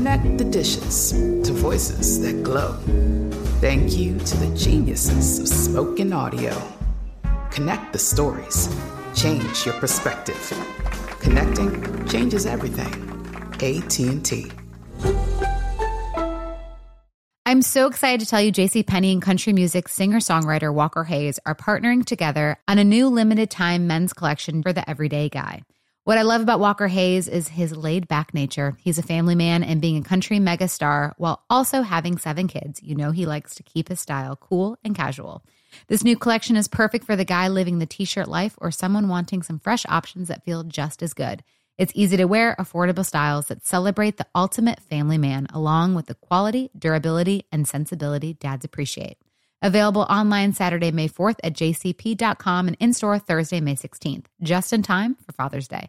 Connect the dishes to voices that glow. Thank you to the geniuses of spoken audio. Connect the stories. Change your perspective. Connecting changes everything. AT&T. I'm so excited to tell you JC Penney and country music singer-songwriter Walker Hayes are partnering together on a new limited time men's collection for the everyday guy. What I love about Walker Hayes is his laid back nature. He's a family man and being a country megastar while also having seven kids. You know, he likes to keep his style cool and casual. This new collection is perfect for the guy living the t shirt life or someone wanting some fresh options that feel just as good. It's easy to wear, affordable styles that celebrate the ultimate family man, along with the quality, durability, and sensibility dads appreciate. Available online Saturday, May 4th at jcp.com and in store Thursday, May 16th, just in time for Father's Day.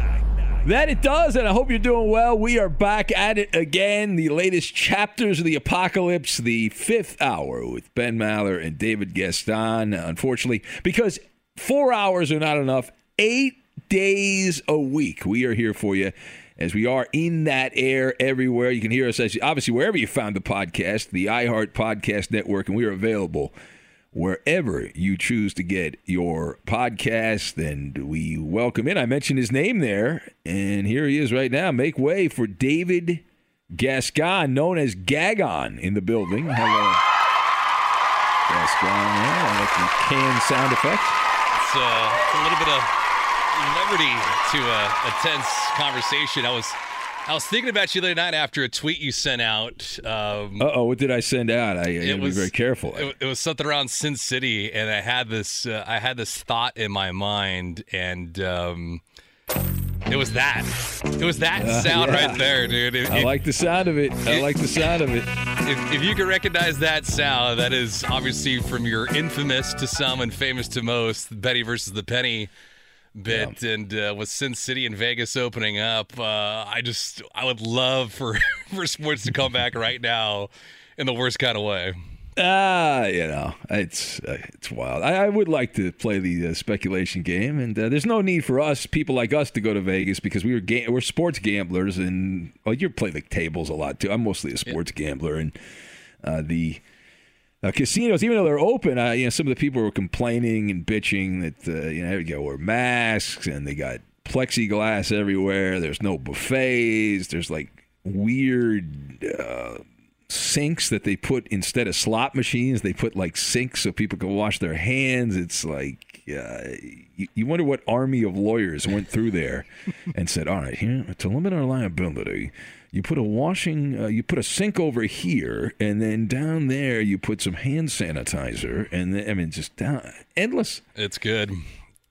That it does, and I hope you're doing well. We are back at it again. The latest chapters of the apocalypse, the fifth hour with Ben Maller and David Gascon. Unfortunately, because four hours are not enough, eight days a week. We are here for you as we are in that air everywhere. You can hear us as obviously wherever you found the podcast, the iHeart Podcast Network, and we are available wherever you choose to get your podcast. And we welcome in. I mentioned his name there, and here he is right now. Make way for David Gascon, known as Gagon, in the building. Hello. Gascon, yeah, I like the can sound effect. It's, uh, a little bit of levity to a, a tense conversation. I was I was thinking about you the other night after a tweet you sent out. Um, Uh oh, what did I send out? I, I gotta be very careful. It, it was something around Sin City, and I had this uh, I had this thought in my mind, and um, it was that. It was that Uh, sound yeah. right there, dude. I like the sound of it. I like the sound of it. if, if you can recognize that sound, that is obviously from your infamous to some and famous to most Betty versus the Penny bit. And uh, with Sin City and Vegas opening up, uh, I just I would love for for sports to come back right now in the worst kind of way. Ah, you know, it's uh, it's wild. I, I would like to play the uh, speculation game, and uh, there's no need for us, people like us, to go to Vegas because we were ga- we're sports gamblers, and well, you play the tables a lot too. I'm mostly a sports gambler, and uh, the casinos, even though they're open, uh, you know, some of the people were complaining and bitching that uh, you know, you got to wear masks, and they got plexiglass everywhere. There's no buffets. There's like weird. Uh, sinks that they put instead of slot machines they put like sinks so people can wash their hands it's like uh, you, you wonder what army of lawyers went through there and said, "All right, here to limit our liability." You put a washing, uh, you put a sink over here, and then down there you put some hand sanitizer, and then, I mean, just down endless. It's good.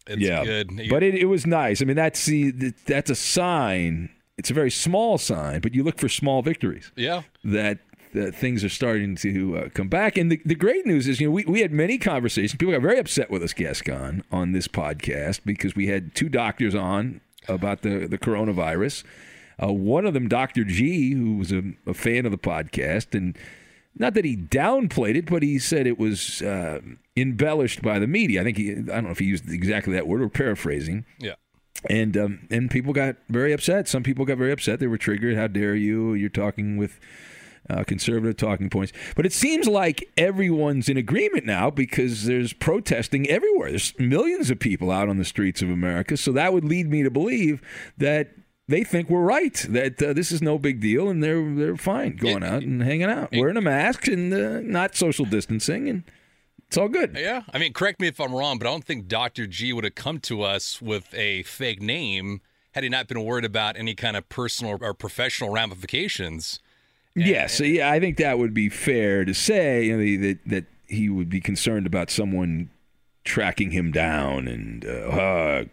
It's yeah, good. but it, it was nice. I mean, that's the that's a sign. It's a very small sign, but you look for small victories. yeah. That that things are starting to uh, come back. And the, the great news is, you know, we, we had many conversations. People got very upset with us, Gascon, on this podcast because we had two doctors on about the, the coronavirus. Uh, one of them, Dr. G, who was a, a fan of the podcast, and not that he downplayed it, but he said it was uh, embellished by the media. I think he, I don't know if he used exactly that word or paraphrasing. Yeah. And um, and people got very upset. Some people got very upset. They were triggered. How dare you? You're talking with uh, conservative talking points. But it seems like everyone's in agreement now because there's protesting everywhere. There's millions of people out on the streets of America. So that would lead me to believe that they think we're right. That uh, this is no big deal, and they're they're fine going out and hanging out, wearing a mask and uh, not social distancing, and it's all good. Yeah. I mean, correct me if I'm wrong, but I don't think Dr. G would have come to us with a fake name had he not been worried about any kind of personal or professional ramifications. Yes, yeah, I think that would be fair to say you know, that that he would be concerned about someone tracking him down and uh, uh,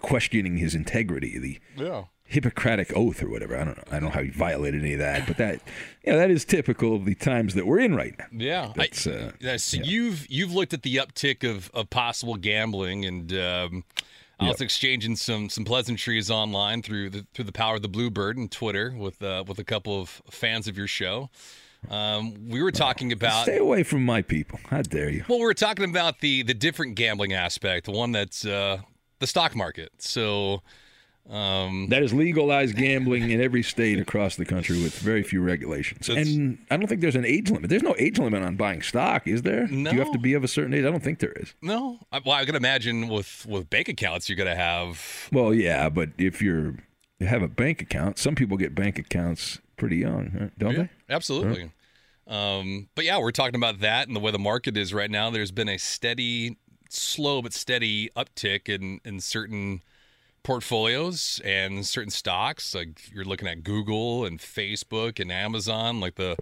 questioning his integrity, the Yeah. Hippocratic oath or whatever. I don't know. I don't know how he violated any of that, but that you know, that is typical of the times that we're in right now. Yeah. I, That's, uh, yeah, so you've you've looked at the uptick of, of possible gambling and um, I was exchanging some some pleasantries online through the through the power of the Bluebird and Twitter with uh, with a couple of fans of your show. Um, we were talking about Stay away from my people. How dare you? well, we were talking about the the different gambling aspect, the one that's uh, the stock market. So um, That is legalized gambling in every state across the country with very few regulations. And I don't think there's an age limit. There's no age limit on buying stock, is there? Do you have to be of a certain age? I don't think there is. no, I, well, I can imagine with with bank accounts, you're gonna have Well, yeah, but if you're you have a bank account, some people get bank accounts pretty young, don't Yeah, they? absolutely. Um, but yeah, we're talking about that and the way the market is right now. There's been a steady, slow but steady uptick in in certain portfolios and certain stocks. Like you're looking at Google and Facebook and Amazon, like the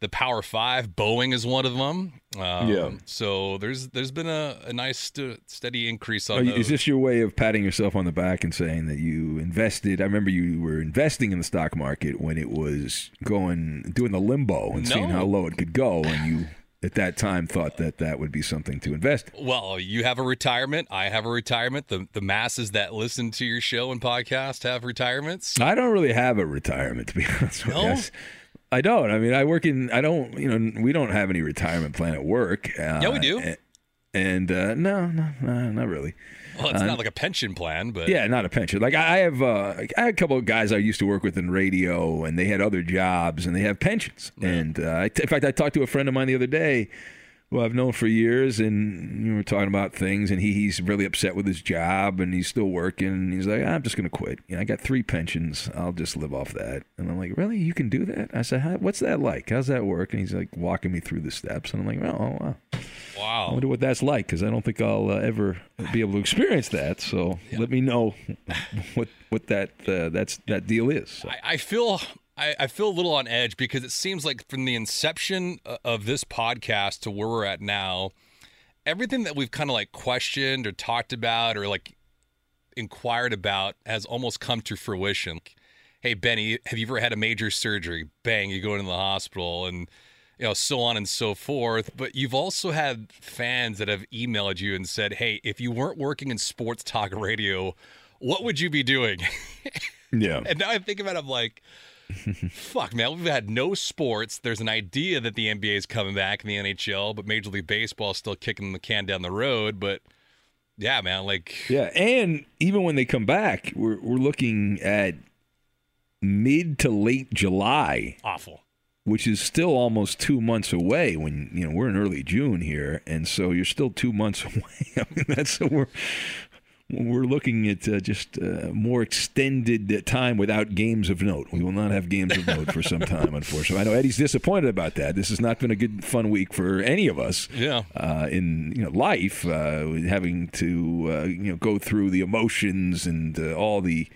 the Power Five. Boeing is one of them. Um, Yeah. So there's there's been a, a nice st- steady increase on Are. Is this your way of patting yourself on the back and saying that you invested? I remember you were investing in the stock market when it was going doing the limbo and seeing how low it could go, and you at that time thought that that would be something to invest. in. Well, you have a retirement. I have a retirement. The the masses that listen to your show and podcast have retirements. I don't really have a retirement to be honest with No? you. I don't. I mean, I work in. I don't. You know, we don't have any retirement plan at work. Uh, Yeah, we do. And uh, no, no, no, not really. Well, it's not like a pension plan, but Yeah, not a pension. Like I have, uh, I had a couple of guys I used to work with in radio, and they had other jobs, and they have pensions. And uh, in fact, I talked to a friend of mine the other day, who I've known for years, and we were talking about things, and he, he's really upset with his job, and he's still working. And he's like, I'm just going to quit. You know, I got three pensions. I'll just live off that. And I'm like, really? You can do that? I said, How, what's that like? How's that work? And he's like walking me through the steps, and I'm like, oh, wow. I wonder what that's like because I don't think I'll uh, ever be able to experience that. So let me know what what that uh, that's that deal is. So. I, I feel I, I feel a little on edge because it seems like from the inception uh, of this podcast to where we're at now, everything that we've kind of like questioned or talked about or like inquired about has almost come to fruition. Hey Benny, have you ever had a major surgery? Bang, you go into the hospital and you know, so on and so forth. But you've also had fans that have emailed you and said, Hey, if you weren't working in sports talk radio, what would you be doing? Yeah, And now I think about it, I'm like, fuck, man, we've had no sports. There's an idea that the NBA is coming back in the NHL, but Major League Baseball is still kicking the can down the road. But yeah, man, like, yeah, and even when they come back, we're we're looking at mid to late July, awful. which is still almost two months away. When you know we're in early June here, and so you're still two months away. I mean, that's we're we're looking at uh, just uh, more extended time without games of note. We will not have games of note for some time, unfortunately. I know Eddie's disappointed about that. This has not been a good, fun week for any of us. Yeah. Uh, in you know life, uh, having to uh, you know go through the emotions and uh, all the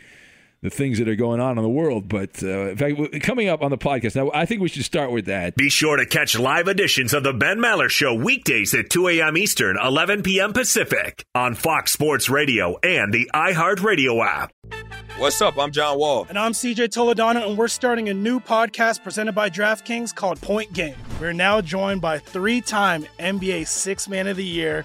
the things that are going on in the world. But uh, in fact, coming up on the podcast now, I think we should start with that. Be sure to catch live editions of the Ben Maller Show weekdays at 2 a.m. Eastern, 11 p.m. Pacific on Fox Sports Radio and the iHeartRadio app. What's up? I'm John Wall. And I'm CJ Toledano, and we're starting a new podcast presented by DraftKings called Point Game. We're now joined by three time NBA Six Man of the Year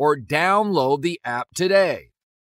or download the app today.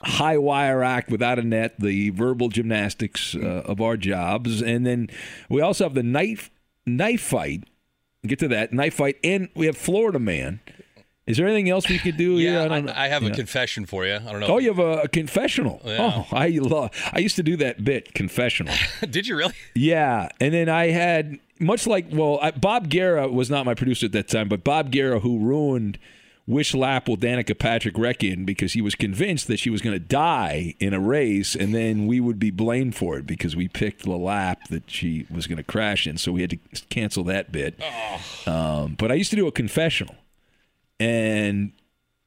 High wire act without a net, the verbal gymnastics uh, of our jobs, and then we also have the knife knife fight. Get to that knife fight, and we have Florida man. Is there anything else we could do? here? Yeah, don't. I, I have Yeah. a confession for you. I don't know. Oh, you have a, a confessional. Yeah. Oh, I love. I used to do that bit confessional. Did you really? Yeah, and then I had much like well, I, Bob Guerra was not my producer at that time, but Bob Guerra who ruined Wish Lap will Danica Patrick wreck in because he was convinced that she was going to die in a race, and then we would be blamed for it because we picked the lap that she was going to crash in, so we had to cancel that bit. Um, but I used to do a confessional, and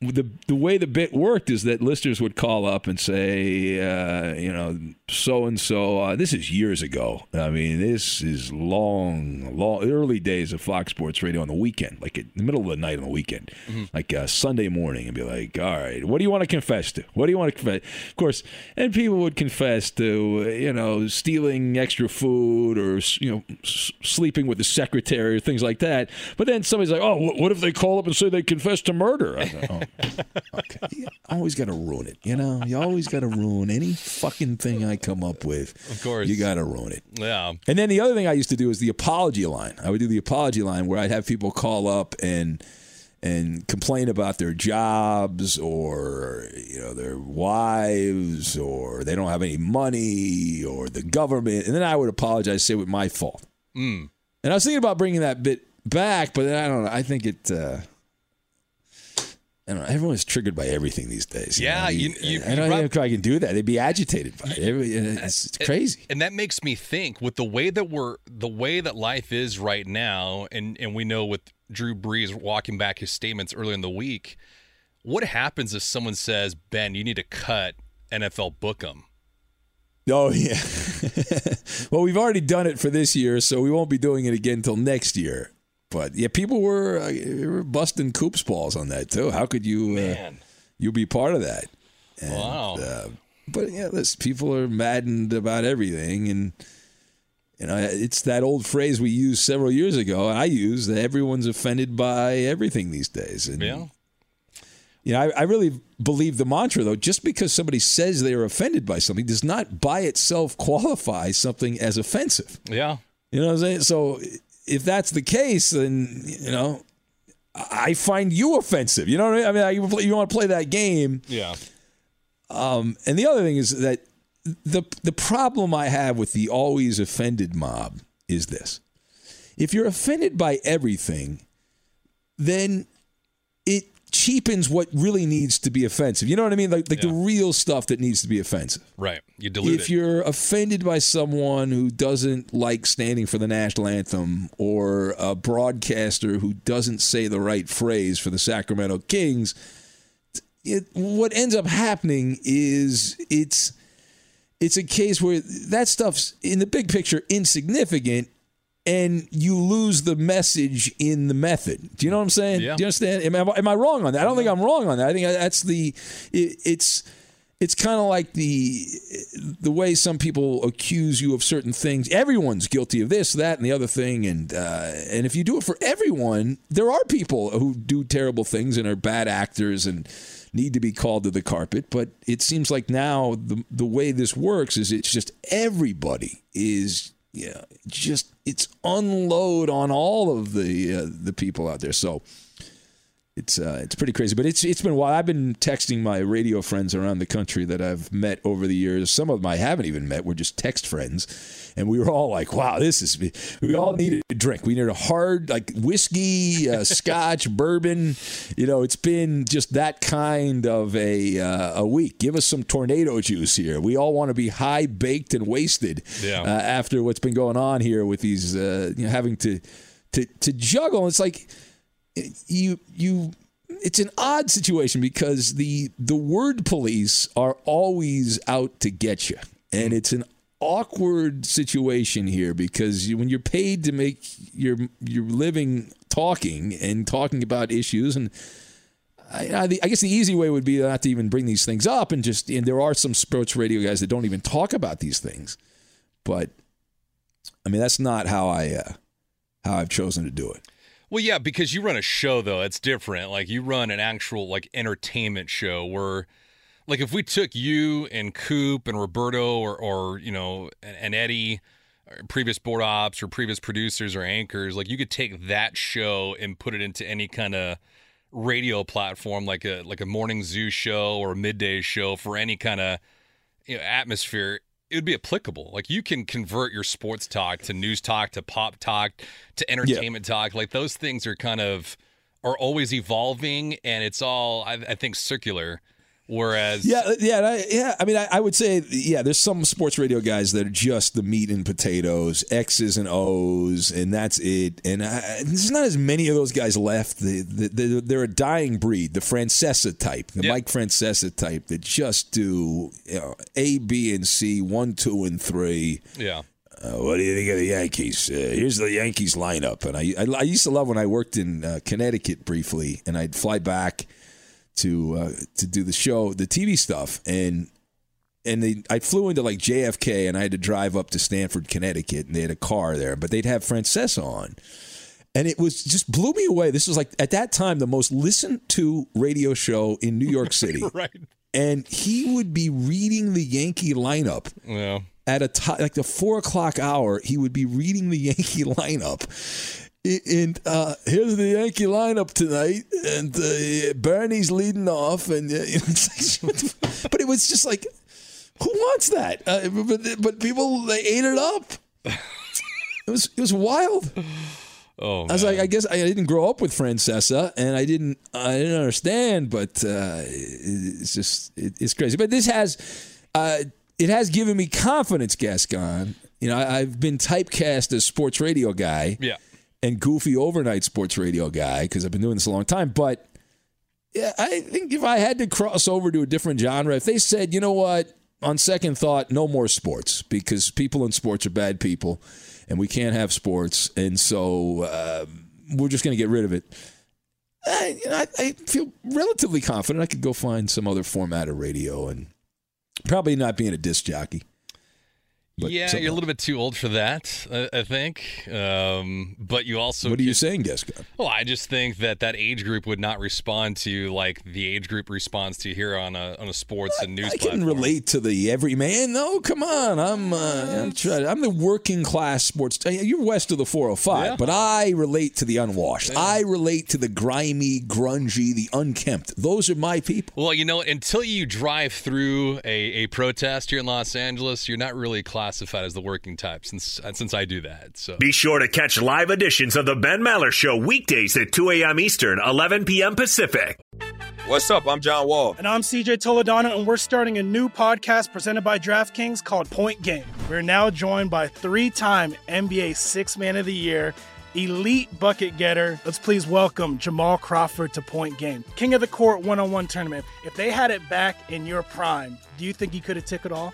the the way the bit worked is that listeners would call up and say, uh, you know, so and so. This is years ago. I mean, this is long, long early days of Fox Sports Radio on the weekend, like in the middle of the night on the weekend, like uh, Sunday morning, and be like, all right, what do you want to confess to? What do you want to confess? Of course, and people would confess to, you know, stealing extra food or you know, s- sleeping with the secretary or things like that. But then somebody's like, oh, what if they call up and say they confessed to murder? I go, oh, okay. You always got to ruin it, you know. You always got to ruin any fucking thing I come up with. Of course. you got to ruin it. Yeah. And then the other thing I used to do is the apology line. I would do the apology line where I'd have people call up and and complain about their jobs or you know their wives or they don't have any money or the government, and then I would apologize, say it was my fault. Mm. And I was thinking about bringing that bit back, but then I don't know. I think it. Uh, I don't know, everyone's triggered by everything these days. Yeah, know? you- you- I you don't even know if I can do that. They'd be agitated by it. It's, it's crazy. And that makes me think with the way that we're the way that life is right now, and and we know with Drew Brees walking back his statements earlier in the week, what happens if someone says, Ben, you need to cut NFL Bookham? Oh yeah. well, we've already done it for this year, so we won't be doing it again until next year. But yeah, people were, uh, were busting coops balls on that too. How could you uh, you be part of that? And, Wow. Uh, but yeah, listen, people are maddened about everything, and you know it's that old phrase we used several years ago. I use that everyone's offended by everything these days. And, Yeah. you know, I, I really believe the mantra though. Just because somebody says they are offended by something does not by itself qualify something as offensive. Yeah. You know what I'm saying? So if that's the case, then you know, I find you offensive. You know what I mean? I mean, you, you want to play that game. Yeah. Um, and the other thing is that the the problem I have with the always offended mob is this: if you're offended by everything, then cheapens what really needs to be offensive. You know what I mean? Like like the real stuff that needs to be offensive. Right. You dilute if it. you're offended by someone who doesn't like standing for the national anthem or a broadcaster who doesn't say the right phrase for the Sacramento Kings, it, what ends up happening is it's it's a case where that stuff's in the big picture insignificant and you lose the message in the method. Do you know what I'm saying? Yeah. Do you understand? Am I, am I wrong on that? I don't think I'm wrong on that. I think that's the it, it's it's kind of like the the way some people accuse you of certain things. Everyone's guilty of this, that, and the other thing, and uh, and if you do it for everyone, there are people who do terrible things and are bad actors and need to be called to the carpet. But it seems like now the the way this works is it's just everybody is yeah just it's unload on all of the uh, the people out there. So it's uh, it's pretty crazy, but it's it's been while. I've been texting my radio friends around the country that I've met over the years. Some of them I haven't even met. We're just text friends, and we were all like, "Wow, this is." We all needed a drink. We needed a hard like whiskey, uh, scotch, bourbon. You know, it's been just that kind of a uh, a week. Give us some tornado juice here. We all want to be high baked and wasted Yeah. uh, after what's been going on here with these uh, you know having to to to juggle. It's like you you it's an odd situation because the the word police are always out to get you. And it's an awkward situation here because you, when you're paid to make your your living talking and talking about issues and I, I, guess the easy way would be not to even bring these things up and just and there are some sports radio guys that don't even talk about these things. But I mean that's not how I uh, how I've chosen to do it Well, yeah, because you run a show though, it's different. Like you run an actual like entertainment show where like if we took you and Coop and Roberto or or you know and, and Eddie previous board ops or previous producers or anchors, like you could take that show and put it into any kind of radio platform like a like a morning zoo show or a midday show for any kind of you know atmosphere it would be applicable. Like you can convert your sports talk to news talk to pop talk to entertainment talk. Like those things are kind of are always evolving and it's all i, I think circular whereas Yeah, uh, yeah, I, yeah. I mean, I, I would say, yeah. There's some sports radio guys that are just the meat and potatoes, X's and O's, and that's it. And I, there's not as many of those guys left. They, they, they're a dying breed, the Francesa type, the Mike Francesa type, that just do you know, A, B, and C, one, two, and three. yeah Uh, what do you think of the Yankees? Uh, here's the Yankees lineup. And I, I, I used to love when I worked in uh, Connecticut briefly, and I'd fly back to uh, to do the show, the TV stuff, and and they, I flew into like JFK, and I had to drive up to Stamford, Connecticut, and they had a car there, but they'd have Francesa on. And it was just blew me away. This was like at that time the most listened to radio show in New York City. right And he would be reading the Yankee lineup yeah at a time like the four o'clock hour, he would be reading the Yankee lineup. And uh, here's the Yankee lineup tonight, and uh, Bernie's leading off, and uh, you know, like, but it was just like, who wants that? Uh, but, but people they ate it up. It was it was wild. Oh, I was like, I guess I didn't grow up with Francesa, and I didn't, I didn't understand. But uh, it's just, it, it's crazy. But this has, uh, it has given me confidence, Gascon. You know, I, I've been typecast as sports radio guy, yeah, and goofy overnight sports radio guy because I've been doing this a long time. But yeah, I think if I had to cross over to a different genre, if they said, you know what, on second thought, no more sports because people in sports are bad people and we can't have sports. And so uh, we're just going to get rid of it. I, you know, I, I feel relatively confident I could go find some other format of radio and probably not being a disc jockey. But yeah, you're a little bit too old for that, I, I think. Um, but you also What are you saying, Descon? Well, I just think that that age group would not respond to like the age group responds to here on a on a sports and news I can platform. relate to the everyman. No, come on. I'm uh, I'm, trying, I'm the working class sports. uh, You're west of the 405, Yeah. but I relate to the unwashed. I relate to the grimy, grungy, the unkempt. Those are my people. Well, you know, until you drive through a, a protest here in Los Angeles, you're not really classified as the working type since since I do that. So Be sure to catch live editions of the Ben Maller Show weekdays at 2 a.m. Eastern, 11 p.m. Pacific. What's up? I'm John Wall. And I'm CJ Toledano, and we're starting a new podcast presented by DraftKings called Point Game. We're now joined by three time NBA Six Man of the Year, elite bucket getter. Let's please welcome Jamal Crawford to Point Game. King of the Court one on one tournament. If they had it back in your prime, do you think you could have took it all?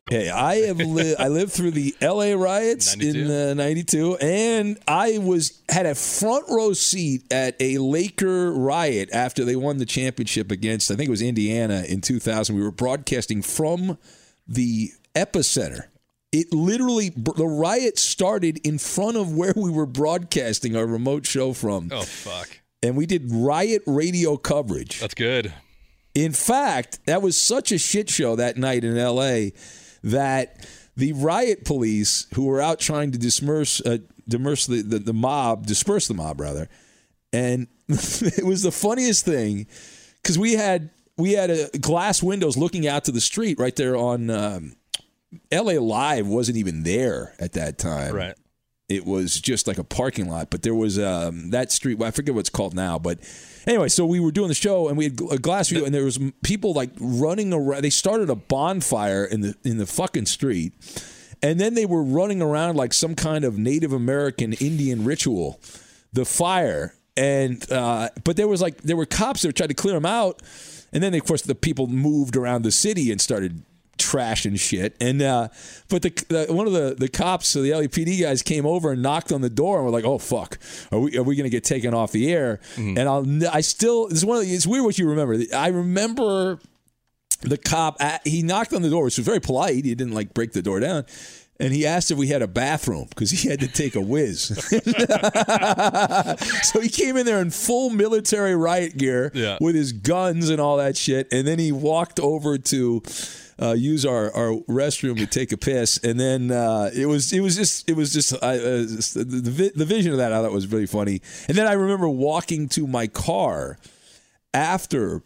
Hey, I have li- I lived through the L.A. riots in uh, '92, and I was had a front row seat at a Laker riot after they won the championship against I think it was Indiana in 2000. We were broadcasting from the epicenter. It literally the riot started in front of where we were broadcasting our remote show from. Oh fuck. And we did riot radio coverage. That's good. In fact, that was such a shit show that night in LA that the riot police who were out trying to disperse uh, disperse the, the, the mob, disperse the mob rather, and it was the funniest thing because we had we had a glass windows looking out to the street right there on um, LA Live wasn't even there at that time. Right. it was just like a parking lot. But there was um, that street. Well, I forget what it's called now, but anyway, so we were doing the show and we had a glass view, and there was people like running around. They started a bonfire in the in the fucking street, and then they were running around like some kind of Native American Indian ritual. The fire, and uh, but there was like there were cops that tried to clear them out, and then of course the people moved around the city and started trashing shit. And uh, but the, the one of the the cops, so the LAPD guys came over and knocked on the door and were like, "Oh fuck, are we are we going to get taken off the air?" And I'll I still it's one of the, it's weird what you remember. I remember the cop he knocked on the door, which was very polite. He didn't like break the door down. And he asked if we had a bathroom because he had to take a whiz. so he came in there in full military riot gear Yeah. with his guns and all that shit. And then he walked over to uh, use our, our restroom to take a piss. And then uh, it was it was just it was just, I, uh, just the, the the vision of that I thought was really funny. And then I remember walking to my car after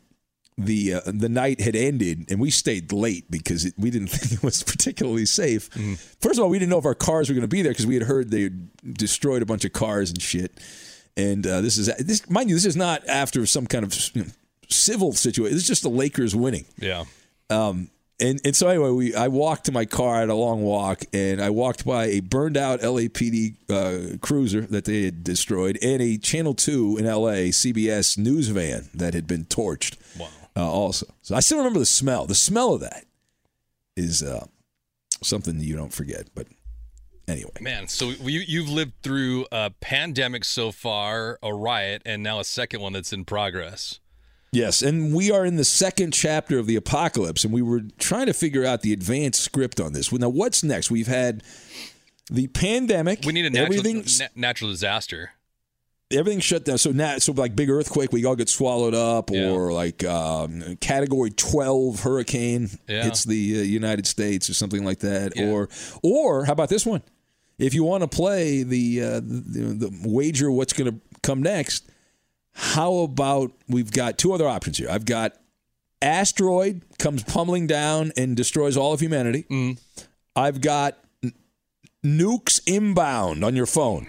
the uh, the night had ended and we stayed late because it, we didn't think it was particularly safe. First of all, we didn't know if our cars were going to be there because we had heard they had destroyed a bunch of cars and shit. And uh, this is this, mind you, this is not after some kind of you know, civil situation. It's just the Lakers winning. Yeah. Um, and, and so anyway, we I walked to my car at a long walk, and I walked by a burned out LAPD uh, cruiser that they had destroyed, and a Channel Two in LA CBS news van that had been torched. Wow. Uh, also, so I still remember the smell. The smell of that is uh, something you don't forget. But anyway, Man, so you, you've lived through a pandemic so far, a riot, and now a second one that's in progress. Yes, and we are in the second chapter of the apocalypse, and we were trying to figure out the advanced script on this. Now what's next? We've had the pandemic. We need a natural, na- natural disaster. everything shut down. So now, so like big earthquake, we all get swallowed up, or like um, category twelve hurricane Yeah. hits the uh, United States, or something like that. Or, or how about this one? If you want to play the uh, the, the wager, what's going to come next? How about we've got two other options here? I've got asteroid comes pummeling down and destroys all of humanity. Mm. I've got nukes inbound on your phone.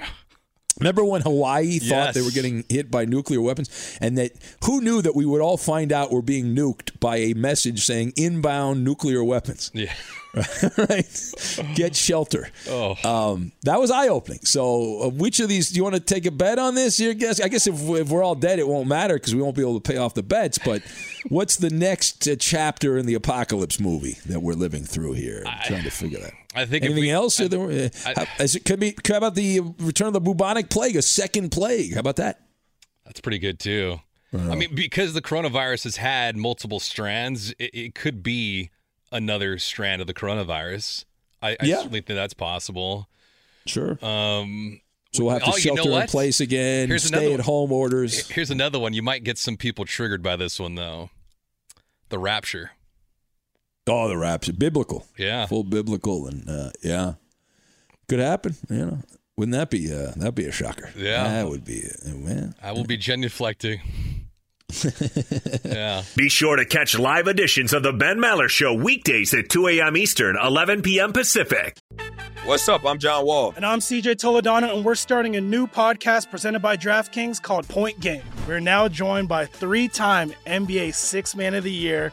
Remember when Hawaii thought they were getting hit by nuclear weapons? And that who knew that we would all find out we're being nuked by a message saying inbound nuclear weapons? Yeah. right? Get shelter. Oh. Um, that was eye opening. So, uh, which of these do you want to take a bet on this? Your guess? I guess if, if we're all dead, it won't matter because we won't be able to pay off the bets. But what's the next uh, chapter in the apocalypse movie that we're living through here? I'm trying to figure that. I think Anything we- else? I- there- uh, how- is it could be? How about the return of the bubonic plague? A second plague? How about that? That's pretty good too. I mean, because the coronavirus has had multiple strands, it, it could be another strand of the coronavirus. I, I Yeah. certainly think that's possible. Sure. Um, So we'll have to oh, you know shelter in place again. Here's stay at home orders. Here's another one. You might get some people triggered by this one though. The rapture. Oh, the rapture, biblical. Yeah. full biblical, and uh, yeah, could happen. You know, wouldn't that be? Uh, that'd be a shocker. Yeah. that would be. Uh, man. I will be genuflecting. yeah. Be sure to catch live editions of the Ben Maller Show weekdays at 2 a.m. Eastern, 11 p.m. Pacific. What's up? I'm John Wall. And I'm CJ Toledano, and we're starting a new podcast presented by DraftKings called Point Game. We're now joined by three time NBA Six Man of the Year,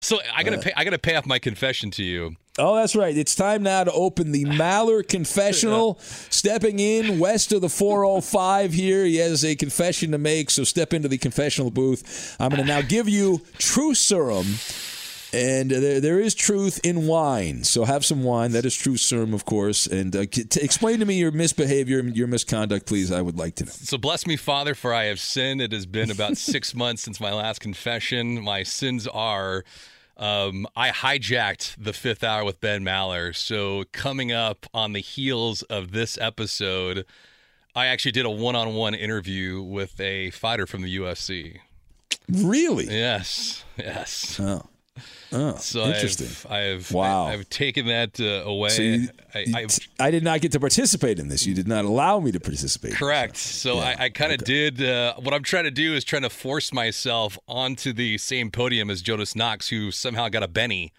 So I gotta uh. pay. I gotta pay off my confession to you. Oh, that's right. It's time now to open the Maller confessional. Stepping in west of the 405 here. He has a confession to make, so step into the confessional booth. I'm going to now give you True Serum. And there, there is truth in wine. So have some wine. That is true serum, of course. And uh, t- explain to me your misbehavior, your misconduct, please. I would like to know. So bless me, Father, for I have sinned. It has been about six months since my last confession. My sins are. Um, I hijacked the fifth hour with Ben Maller. So, coming up on the heels of this episode, I actually did a one on one interview with a fighter from the UFC. Really? Yes. Yes. Oh. Oh, So interesting. I've, I've Wow. I, have taken that uh, away. So you, I, did not get to participate in this. You did not allow me to participate. Correct. So I, I kind of did. Uh, what I'm trying to do is trying to force myself onto the same podium as Jonas Knox, who somehow got a Benny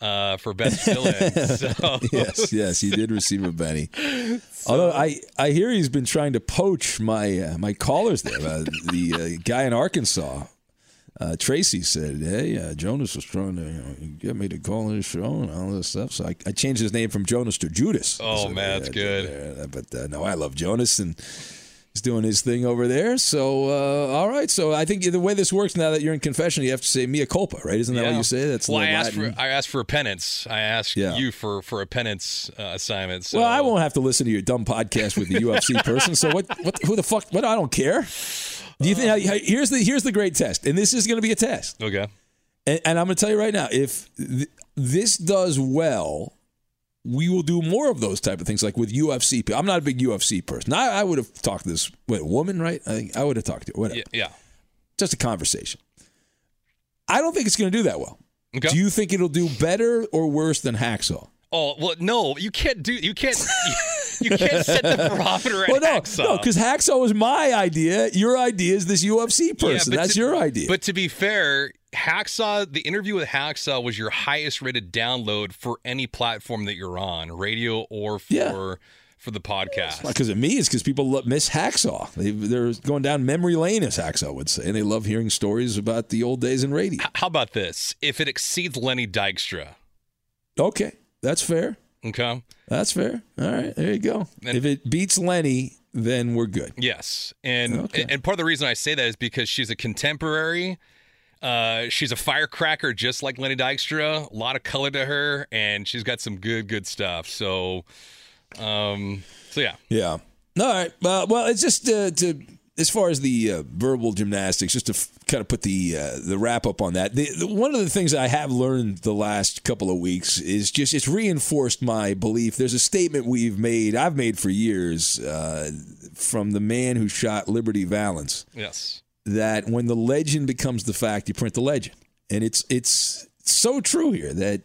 uh, for best villain. So yes, yes, he did receive a Benny. Although I, I hear he's been trying to poach my uh, my callers there. Uh, the uh, guy in Arkansas, uh, Tracy said, "Hey, uh, Jonas was trying to you know, get me to call his show and all this stuff." So I, I changed his name from Jonas to Judas. Oh So, man, that's uh, good. uh, but uh, no, I love Jonas and. He's doing his thing over there. So, uh, all right. So, I think the way this works now that you're in confession, you have to say mea culpa, right? Isn't that what you say? That's well, I asked Latin. for I asked for a penance. I asked Yeah. you for for a penance uh, assignment. So. Well, I won't have to listen to your dumb podcast with the UFC person. So what? What? Who the fuck? What? I don't care. Do you think? Here's the here's the great test, and this is going to be a test. Okay. And, and I'm going to tell you right now, if th- this does well, we will do more of those type of things, like with UFC. I'm not a big UFC person. I, I would have talked to this wait, woman, right? I think I would have talked to her. Whatever. Yeah. yeah. Just a conversation. I don't think it's going to do that well. Okay. Do you think it'll do better or worse than Hacksaw? Oh well, no, you can't do. You can't. You, can't set the barometer at Well, no, Hacksaw. no, because Hacksaw was my idea. Your idea is this UFC person. but That's to- your idea. But to be fair, Hacksaw, the interview with Hacksaw was your highest rated download for any platform that you're on, radio or for Yeah. for the podcast. because of me. It's because people lo- miss Hacksaw. They, they're going down memory lane, as Hacksaw would say, and they love hearing stories about the old days in radio. H- How about this? If it exceeds Lenny Dykstra, Okay, that's fair. Okay, That's fair. All right, there you go. And- if it beats Lenny, then we're good. yes, and Okay. and part of the reason I say that is because she's a contemporary. Uh, she's a firecracker, just like Lenny Dykstra. A lot of color to her, and she's got some good, good stuff. So, um, so yeah. Yeah. All right. Uh, well, it's just uh, to as far as the uh, verbal gymnastics, just to f- kind of put the uh, the wrap up on that. The, the, one of the things I have learned the last couple of weeks is just it's reinforced my belief. There's a statement we've made, I've made for years, uh, from the man who shot Liberty Valance Yes. that when the legend becomes the fact, you print the legend, and it's it's so true here that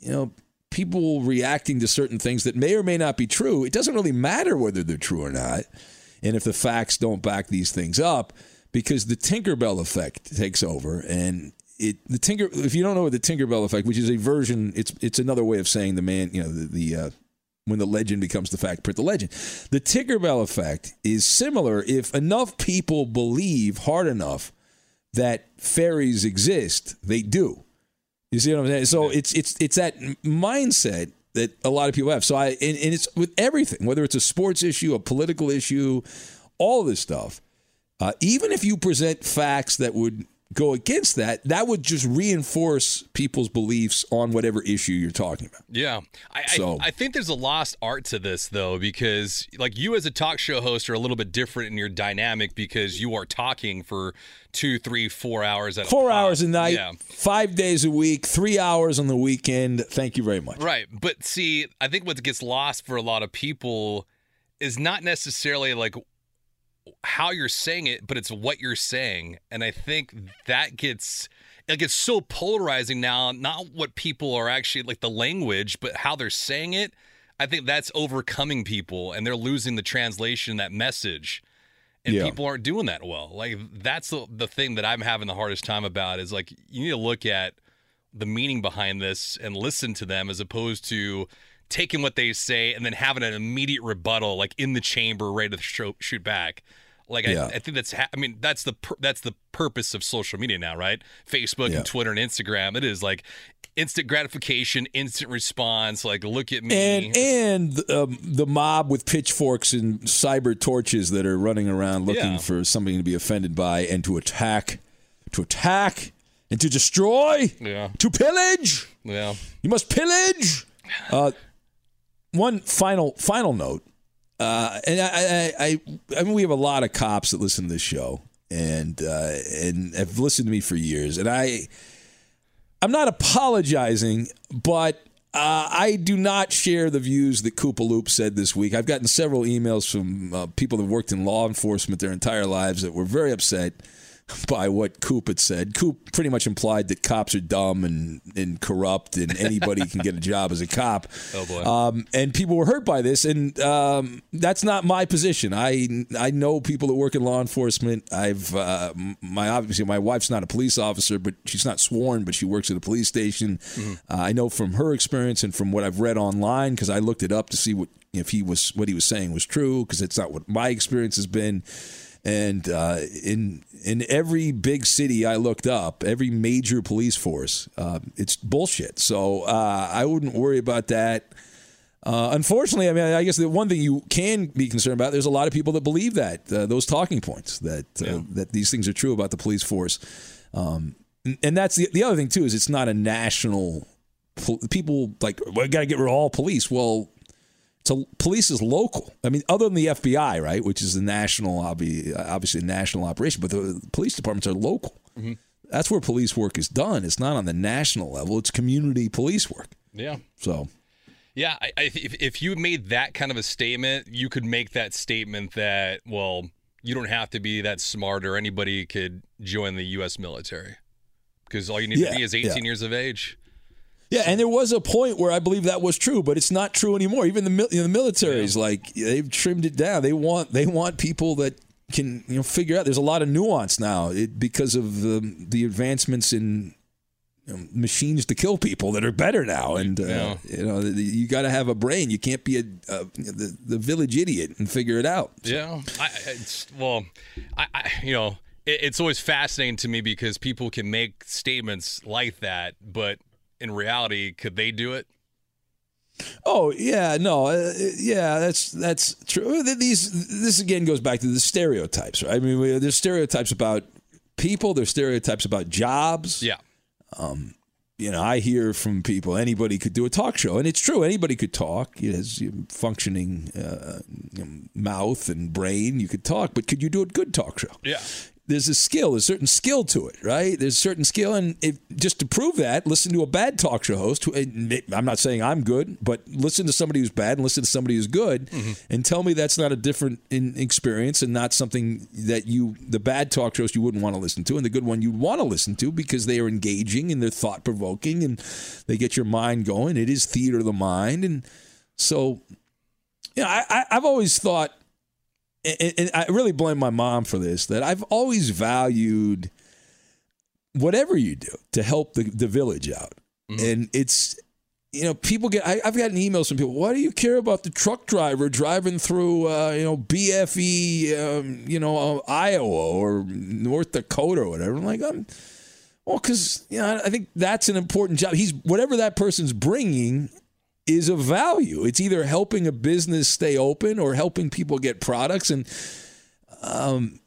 you know people reacting to certain things that may or may not be true. It doesn't really matter whether they're true or not. And if the facts don't back these things up, because the Tinkerbell effect takes over, and it the Tinker. If you don't know what the Tinkerbell effect, which is a version, it's it's another way of saying the man, you know, the, the uh, when the legend becomes the fact, print the legend. The Tinkerbell effect is similar if enough people believe hard enough that fairies exist, they do. You see what I'm saying? So it's it's it's that mindset that a lot of people have. So I and, and it's with everything, whether it's a sports issue, a political issue, all this stuff. Uh, even if you present facts that would go against that, that would just reinforce people's beliefs on whatever issue you're talking about. Yeah. I, So- I, I think there's a lost art to this, though, because like you as a talk show host are a little bit different in your dynamic because you are talking for two, three, four hours at Four pop. hours a night, Yeah. five days a week, three hours on the weekend. Thank you very much. Right. But see, I think what gets lost for a lot of people is not necessarily like how you're saying it, but it's what you're saying. And I think that gets it gets so polarizing now, not what people are actually like the language, but how they're saying it. I think that's overcoming people and they're losing the translation, that message. And Yeah. people aren't doing that well. Like that's the the thing that I'm having the hardest time about is like you need to look at the meaning behind this and listen to them as opposed to taking what they say and then having an immediate rebuttal like in the chamber ready to show, shoot back like Yeah. I, I think that's ha- i mean that's the pur- that's the purpose of social media now right facebook Yeah. and twitter and instagram it is like instant gratification instant response like look at me And and um, the mob with pitchforks and cyber torches that are running around looking Yeah. for something to be offended by and to attack, to attack and to destroy, yeah to pillage. yeah You must pillage. Uh, one final final note, uh, and I, I, I, I mean, we have a lot of cops that listen to this show, and uh, and have listened to me for years, and I, I'm not apologizing, but. Uh, I do not share the views that Koopa Loop said this week. I've gotten several emails from uh, people that worked in law enforcement their entire lives that were very upset by what Coop had said. Coop pretty much implied that cops are dumb and, and corrupt and anybody can get a job as a cop. Oh, boy. Um, and people were hurt by this, and um, that's not my position. I I know people that work in law enforcement. I've uh, my obviously my wife's not a police officer, but she's not sworn, but she works at a police station. Uh, I know from her experience and from what I've read online because I looked it up to see what if he was what he was saying was true because it's not what my experience has been. And uh, in in every big city I looked up, every major police force, uh, it's bullshit. So uh, I wouldn't worry about that. Uh, unfortunately, I mean, I guess the one thing you can be concerned about, there's a lot of people that believe that uh, those talking points that uh, that these things are true about the police force, um, and- that's the the other thing too is it's not a national. People like we got to get rid of all police. Well, so police is local. I mean, other than the FBI, right, which is a national, obviously a national operation, but the police departments are local. Mm-hmm. That's where police work is done. It's not on the national level. It's community police work. yeah So Yeah, I, I, if, if you made that kind of a statement, you could make that statement that, well, you don't have to be that smart or anybody could join the U.S. military because all you need Yeah, to be is 18 yeah. years of age. Yeah, and there was a point where I believe that was true, but it's not true anymore. Even the mil- you know, the military is like they've trimmed it down. They want they want people that can you know figure out. There's a lot of nuance now it, because of the the advancements in you know, machines to kill people that are better now, and uh, Yeah. you know the- you got to have a brain. You can't be a, a the, the village idiot and figure it out. Yeah. I, well, I, I, you know, it's always fascinating to me because people can make statements like that, but in reality, could they do it? Oh yeah, no, uh, yeah, that's that's true. These this again goes back to the stereotypes. Right? I mean, we- there's stereotypes about people. There's stereotypes about jobs. Yeah. Um, you know, I hear from people anybody could do a talk show, and it's true. Anybody could talk. It has functioning uh, mouth and brain. You could talk, but could you do a good talk show? Yeah. There's a skill, there's a certain skill to it, right? There's a certain skill, and if just to prove that, listen to a bad talk show host. Who, I'm not saying I'm good, but listen to somebody who's bad and listen to somebody who's good, mm-hmm. and tell me that's not a different in experience and not something that you the bad talk shows you wouldn't want to listen to, and the good one you'd want to listen to because they are engaging and they're thought provoking and they get your mind going. It is theater of the mind, and so you know, I, I I've always thought and, and I really blame my mom for this. That I've always valued whatever you do to help the, the village out, and it's you know, people get. I, I've gotten emails from people. Why do you care about the truck driver driving through, uh, you know, BFE, um, you know, uh, Iowa or North Dakota or whatever? I'm like, I'm, well, because you know, I think that's an important job. He's whatever that person's bringing is of value. It's either helping a business stay open or helping people get products, and um,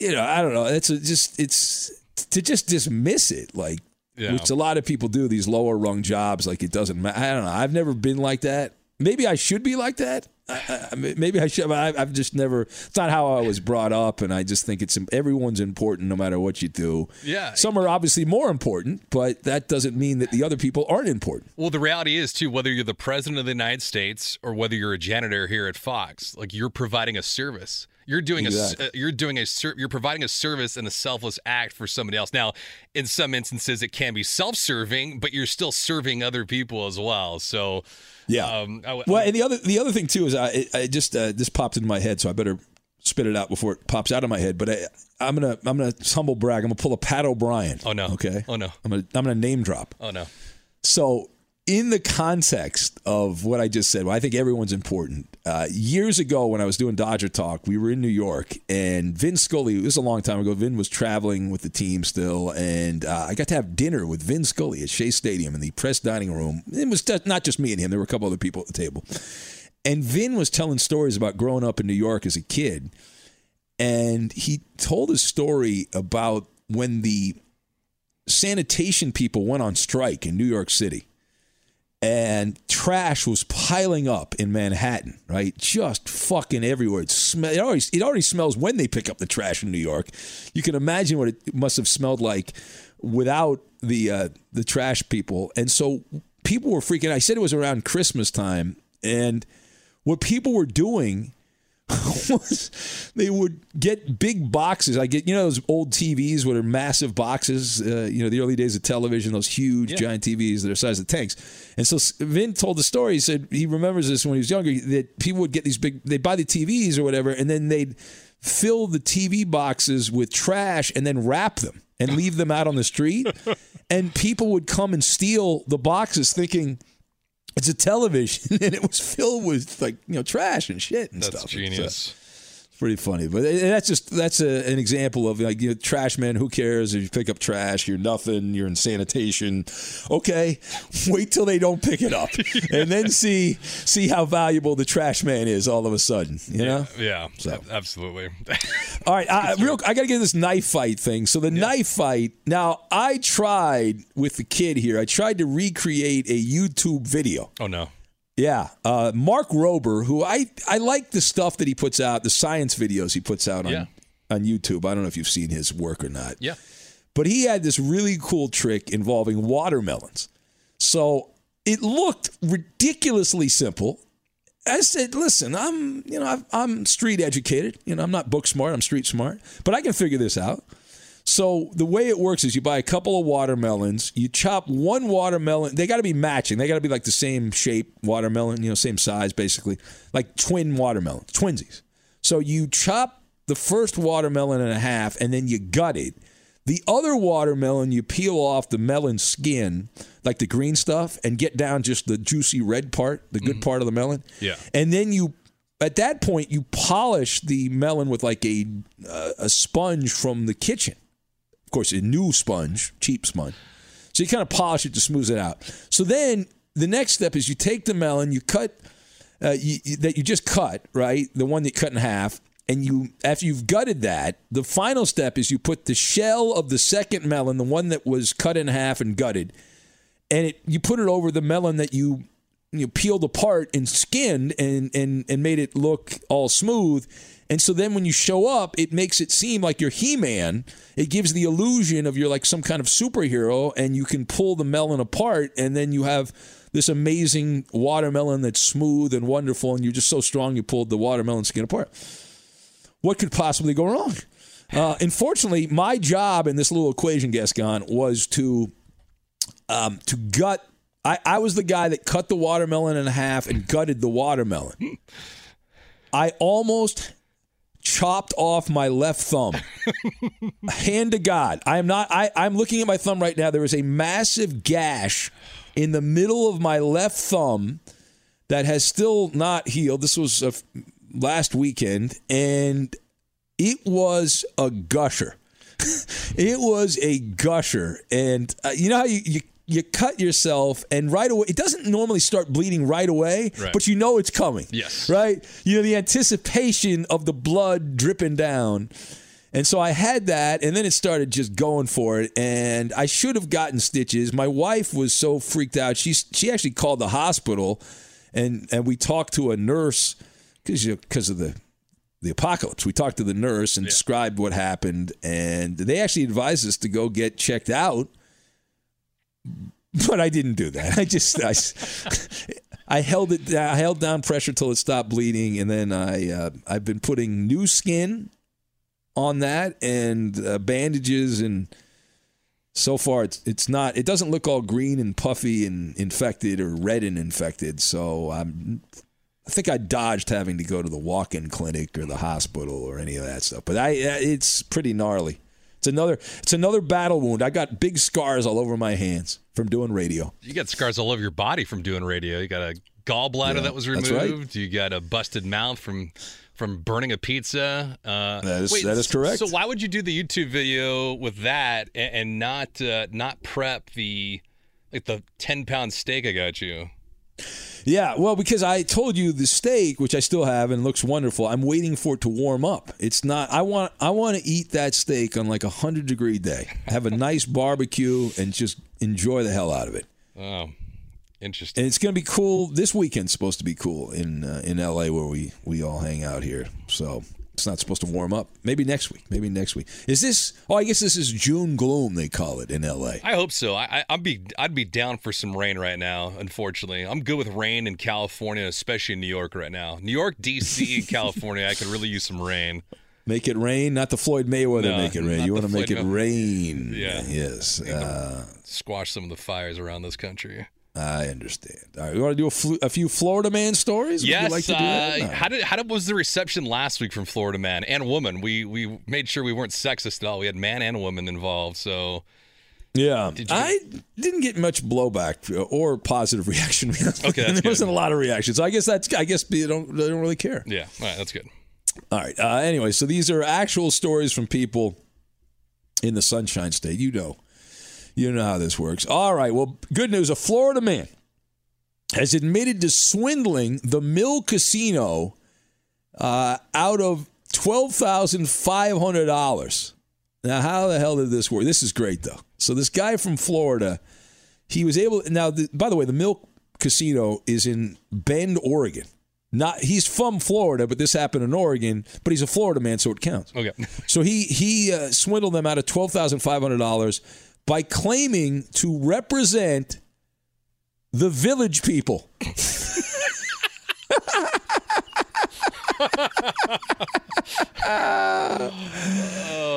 you know, I don't know. It's a, just it's to just dismiss it like Yeah. which a lot of people do these lower rung jobs like it doesn't matter i don't know i've never been like that maybe i should be like that I, I, maybe i should but I, i've just never it's not how i was brought up and i just think it's everyone's important no matter what you do Yeah. some are obviously more important but that doesn't mean that the other people aren't important Well, the reality is too whether you're the president of the United States or whether you're a janitor here at Fox, like you're providing a service. You're doing Exactly. a uh, you're doing a you're providing a service and a selfless act for somebody else. Now, in some instances, it can be self-serving, but you're still serving other people as well. So, Yeah. um, I Well, and the other the other thing too is I, I just uh, this popped into my head, so I better spit it out before it pops out of my head. But I, I'm gonna I'm gonna humble brag. I'm gonna pull a Pat O'Brien. Oh no. Okay. Oh no. I'm gonna I'm gonna name drop. Oh no. So in the context of what I just said, well, I think everyone's important. Uh, years ago, when I was doing Dodger Talk, we were in New York, and Vin Scully. This is a long time ago. Vin was traveling with the team still, and uh, I got to have dinner with Vin Scully at Shea Stadium in the press dining room. It was not just me and him; there were a couple other people at the table. And Vin was telling stories about growing up in New York as a kid, and he told a story about when the sanitation people went on strike in New York City and trash was piling up in Manhattan, right? Just fucking everywhere. It, smell, it, already, it already smells when they pick up the trash in New York. You can imagine what it must have smelled like without the uh, the trash people. And so people were freaking. I said it was around Christmas time. And what people were doing was they would get big boxes. I get you know those old TVs where they're massive boxes. Uh, you know the early days of television, those huge giant TVs that are the size of tanks. And so Vin told the story. He said he remembers this when he was younger that people would get these big. They'd buy the TVs or whatever, and then they'd fill the TV boxes with trash and then wrap them and leave them out on the street. and people would come and steal the boxes, thinking it's a television, and it was filled with like you know trash and shit and stuff. That's stuff. Uh, genius. It's pretty funny, but that's just that's a, an example of like you know, trash man. Who cares if you pick up trash? You're nothing. You're in sanitation. Okay, wait till they don't pick it up, and then see see how valuable the trash man is. All of a sudden, you know. Yeah. So. Absolutely. All right, I, real. I got to get this knife fight thing. So the knife fight. Now I tried with the kid here. I tried to recreate a YouTube video. oh no. Yeah, uh, Mark Rober, who I I like the stuff that he puts out, the science videos he puts out on Yeah. on YouTube. I don't know if you've seen his work or not. Yeah. But he had this really cool trick involving watermelons. So it looked ridiculously simple. I said, "Listen, I'm you know I've, I'm street educated. You know I'm not book smart. I'm street smart, but I can figure this out." So the way it works is you buy a couple of watermelons, you chop one watermelon. They got to be matching. They got to be like the same shape watermelon, you know, same size basically, like twin watermelons, twinsies. So you chop the first watermelon in a half and then you gut it. The other watermelon, you peel off the melon skin, like the green stuff, and get down just the juicy red part, the good part of the melon. Yeah. And then you, at that point, you polish the melon with like a uh, a sponge from the kitchen. Course, a new sponge, cheap sponge. So you kind of polish it to smooth it out. So then the next step is you take the melon, you cut uh, you- that you just cut, right? The one that you cut in half. And you, after you've gutted that, the final step is you put the shell of the second melon, the one that was cut in half and gutted, and it you put it over the melon that you you peeled apart and skinned and and and made it look all smooth. And so then when you show up, it makes it seem like you're He-Man. It gives the illusion of you're like some kind of superhero, and you can pull the melon apart, and then you have this amazing watermelon that's smooth and wonderful, and you're just so strong you pulled the watermelon skin apart. What could possibly go wrong? Uh, unfortunately, my job in this little equation, Gascon, was to um, to gut. I, I was the guy that cut the watermelon in half and gutted the watermelon. I almost chopped off my left thumb. Hand to God. I am not I, I'm looking at my thumb right now. There is a massive gash in the middle of my left thumb that has still not healed. This was uh, last weekend, and it was a gusher. it was a gusher, and uh, you know how you, you you cut yourself, and right away it doesn't normally start bleeding right away, Right. but you know it's coming. Yes. right. You know the anticipation of the blood dripping down. And so I had that, and then it started just going for it. And I should have gotten stitches. My wife was so freaked out. She she actually called the hospital, and and we talked to a nurse because because of the the apocalypse. We talked to the nurse and described what happened, and they actually advised us to go get checked out. But I didn't do that. I just I, I held it. down- I held down pressure till it stopped bleeding, and then I uh, I've been putting new skin on that and uh, bandages and so far it's it's not it doesn't look all green and puffy and infected or red and infected so I'm I think I dodged having to go to the walk-in clinic or the hospital or any of that stuff but I uh, it's pretty gnarly it's another it's another battle wound I got big scars all over my hands from doing radio You got scars all over your body from doing radio. You got a gallbladder Yeah, that was removed. right. You got a busted mouth from from burning a pizza. Uh, That is- wait, that is correct. So why would you do the YouTube video with that and, and not uh, not prep the like the ten pound steak I got you? Yeah, well, because I told you the steak, which I still have and looks wonderful. I'm waiting for it to warm up. It's not. I want. I want to eat that steak on like a hundred degree day. Have a nice barbecue and just enjoy the hell out of it. Oh, interesting. And it's going to be cool. This weekend's supposed to be cool in uh, in LA where we we all hang out here. So it's not supposed to warm up. Maybe next week. Maybe next week. Is this? Oh, I guess this is June gloom. They call it in LA. I hope so. I, I'd be I'd be down for some rain right now. Unfortunately, I'm good with rain in California, especially in New York right now. New York, D.C., and California, I could really use some rain. Make it rain, not the Floyd Mayweather No, make it rain. You want to make Floyd it May- rain. Yeah. Yes. Uh, Squash some of the fires around this country. I understand. All right, you want to do a, a few Florida man stories? Would Yes. you like to do that? uh, No. how did how did, was the reception last week from Florida man and woman? We we made sure we weren't sexist at all. We had man and woman involved. So Yeah, Did you- I didn't get much blowback or positive reaction. Okay, that's there good. wasn't a lot of reactions. So I guess that's. I guess they don't. They don't really care. yeah, all right, that's good. All right. Uh, anyway, so these are actual stories from people in the Sunshine State. You know, you know how this works. All right. Well, good news. A Florida man has admitted to swindling the Mill Casino uh, out of twelve thousand five hundred dollars. Now, how the hell did this work? This is great though. So this guy from Florida, he was able. Now, the, by the way, the Mill Casino is in Bend, Oregon. Not he's from Florida, but this happened in Oregon. But he's a Florida man, so it counts. Okay. So he he uh, swindled them out of twelve thousand five hundred dollars by claiming to represent the village people.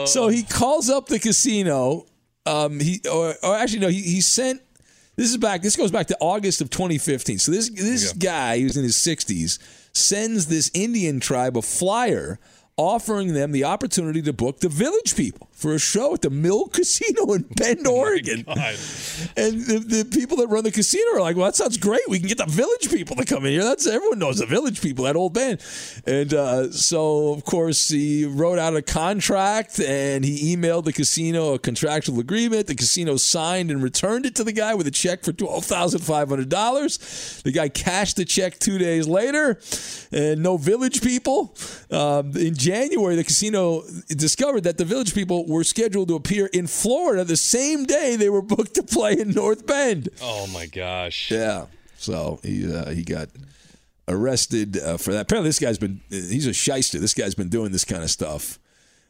So he calls up the casino. Um, he or, or actually no, he, he sent. This is back. This goes back to August of 2015. So this this guy who's in his 60s sends this Indian tribe a flyer offering them the opportunity to book the village people for a show at the Mill Casino in Bend, Oregon. And the, the people that run the casino are like, well, that sounds great. We can get the village people to come in here. That's everyone knows the village people, that old band. And uh, so, of course, he wrote out a contract and he emailed the casino a contractual agreement. The casino signed and returned it to the guy with a check for twelve thousand five hundred dollars. The guy cashed the check two days later, and no village people. Um, in January, the casino discovered that the village people were scheduled to appear in Florida the same day they were booked to play in North Bend. Oh my gosh. Yeah. So he uh, he got arrested uh, for that. Apparently, this guy's been he's a shyster. This guy's been doing this kind of stuff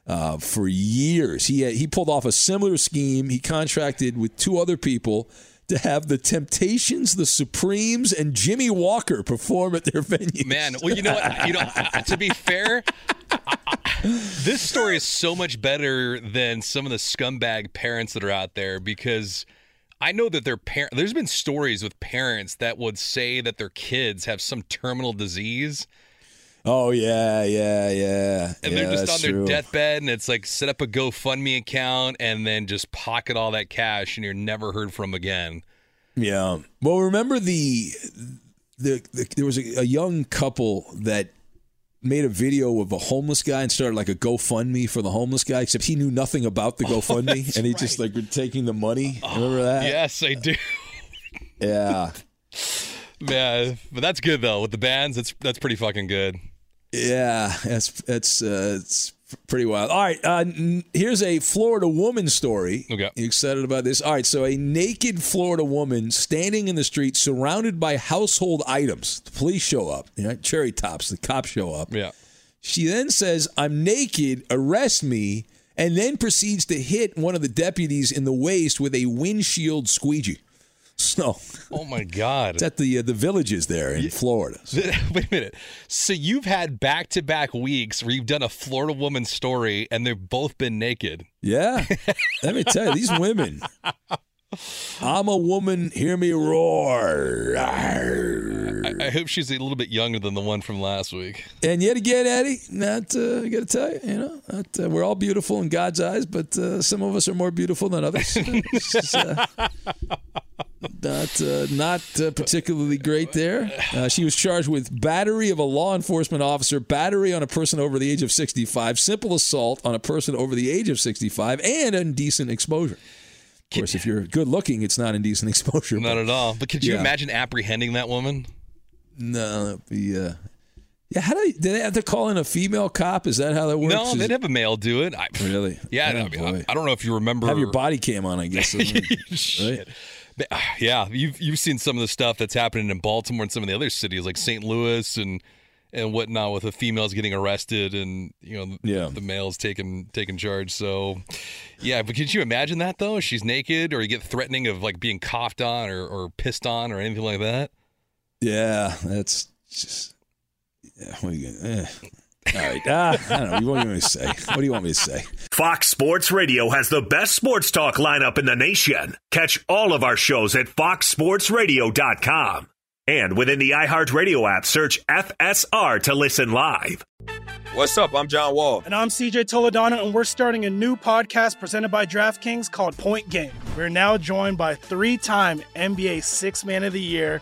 uh, for years. He he pulled off a similar scheme. He contracted with two other people to have the Temptations, the Supremes, and Jimmy Walker perform at their venue. Man, well, you know what? You know, to be fair, this story is so much better than some of the scumbag parents that are out there because I know that their parent. There's been stories with parents that would say that their kids have some terminal disease. Oh yeah, yeah, yeah. And yeah, they're just on their true. deathbed, and it's like set up a GoFundMe account and then just pocket all that cash, and you're never heard from again. Yeah. Well, remember the the, the there was a, a young couple that made a video of a homeless guy and started like a GoFundMe for the homeless guy, except he knew nothing about the oh, GoFundMe, and he just like were taking the money. Oh, remember that? Yes, I do. Yeah. Yeah, but that's good though. With the bands, that's that's pretty fucking good. Yeah, that's that's uh, it's pretty wild. All right, uh, n- here's a Florida woman story. Okay, you excited about this? All right, so a naked Florida woman standing in the street, surrounded by household items. The police show up. You know, cherry tops. The cops show up. Yeah. She then says, "I'm naked. Arrest me." And then proceeds to hit one of the deputies in the waist with a windshield squeegee. So, Oh my god. it's at the uh, the villages there in Florida. Wait a minute. So you've had back to back weeks where you've done a Florida woman story, and they've both been naked. Yeah. Let me tell you, these women. I'm a woman, hear me roar. I, I hope she's a little bit younger than the one from last week. And yet again, Eddie, not uh, I got to tell you, you know, not, uh, we're all beautiful in God's eyes, but uh, some of us are more beautiful than others. It's uh, not uh, not uh, particularly great there. Uh, she was charged with battery of a law enforcement officer, battery on a person over the age of 65, simple assault on a person over the age of 65, and indecent exposure. Of course, if you're good looking, it's not indecent exposure. Not but- at all. But could you Yeah. imagine apprehending that woman? No, be, uh, yeah. How do they, do they have to call in a female cop? Is that how that works? No, Is- they'd have a male do it. I, Really? Yeah, Oh, I, mean, I- I don't know if you remember. Have your body cam on, I guess. Shit. Uh, Yeah, you've you've seen some of the stuff that's happening in Baltimore and some of the other cities like St. Louis and and whatnot with the females getting arrested and you know Yeah. the males taking taking charge. So yeah, but could you imagine that though? She's naked or you get threatening of like being coughed on or, or pissed on or anything like that. Yeah, that's just. Yeah, what are you gonna? Eh. All right. Ah, I don't know. What do you want me to say? What do you want me to say? Fox Sports Radio has the best sports talk lineup in the nation. Catch all of our shows at foxsportsradio.com. And within the iHeartRadio app, search FSR to listen live. What's up? I'm John Wall. And I'm CJ Toledano, and we're starting a new podcast presented by DraftKings called Point Game. We're now joined by three time NBA Sixth Man of the Year,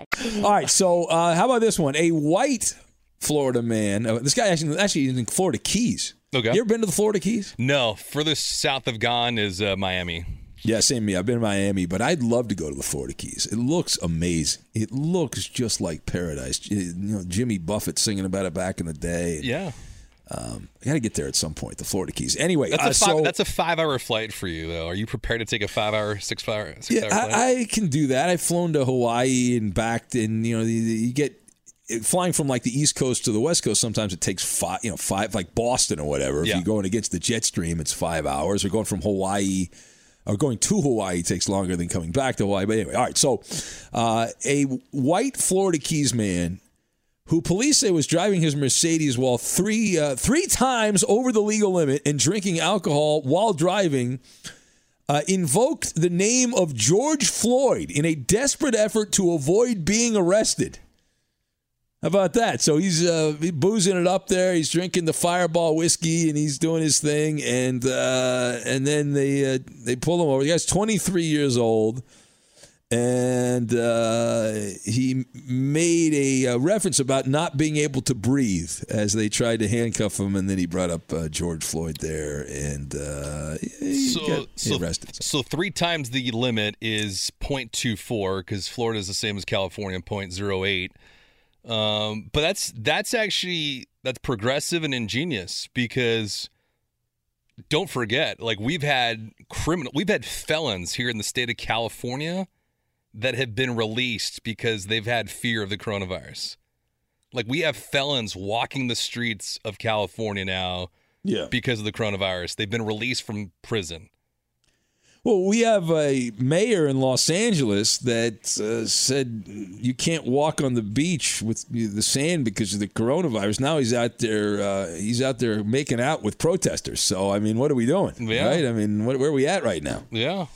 All right, so uh, how about this one? A white Florida man. Uh, this guy actually actually is in Florida Keys. Okay. You ever been to the Florida Keys? No, furthest south I've gone is uh, Miami. Yeah, same me. I've been to Miami, but I'd love to go to the Florida Keys. It looks amazing. It looks just like paradise. You know, Jimmy Buffett singing about it back in the day. Yeah. Um, I got to get there at some point. The Florida Keys. Anyway, That's uh, a five, so that's a five hour flight for you though. Are you prepared to take a five hour, six hour, six yeah, hour flight? I, I can do that. I've flown to Hawaii and back, and you know, the- you get flying from like the East Coast to the West Coast. Sometimes it takes five, you know, five like Boston or whatever. If Yeah. you're going against the jet stream, it's five hours. Or going from Hawaii. Or going to Hawaii takes longer than coming back to Hawaii. But anyway, all right. So, uh, a white Florida Keys man who police say was driving his Mercedes while three uh, three times over the legal limit and drinking alcohol while driving, uh, invoked the name of George Floyd in a desperate effort to avoid being arrested. How about that? So he's uh, boozing it up there. He's drinking the Fireball whiskey and he's doing his thing. And uh, and then they uh, they pull him over. The guy's 23 years old and uh, he made a, uh reference about not being able to breathe as they tried to handcuff him, and then he brought up uh, George Floyd there, and uh, he so, got so, arrested. so three times the limit is 0.24 because Florida is the same as California, 0.08. Um, but that's that's actually that's progressive and ingenious because don't forget, like we've had criminal, we've had felons here in the state of California that have been released because they've had fear of the coronavirus. Like we have felons walking the streets of California now Yeah. because of the coronavirus. They've been released from prison. Well, we have a mayor in Los Angeles that uh, said you can't walk on the beach with the sand because of the coronavirus. Now he's out there. Uh, he's out there making out with protesters. So I mean, what are we doing? Yeah. Right? I mean, what, where are we at right now? Yeah.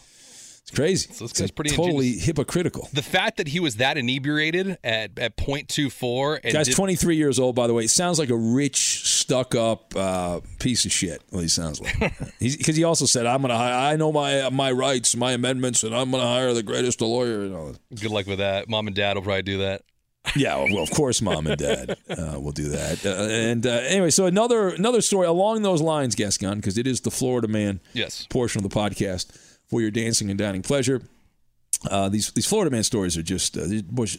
It's crazy. So this It's guy's pretty totally ingenious. hypocritical. The fact that he was that inebriated at at 0.24 and Guy's did- 23 years old, by the way. Sounds like a rich, stuck-up uh, piece of shit. Well, he sounds like because he also said, "I'm gonna, I know my my rights, my amendments, and I'm gonna hire the greatest lawyer." And all that. Good luck with that. Mom and dad will probably do that. Yeah, well, of course, mom and dad uh, will do that. Uh, and uh, anyway, so another another story along those lines, Gascon, because it is the Florida Man Yes. portion of the podcast for your dancing and dining pleasure. Uh, these these Florida man stories are just uh,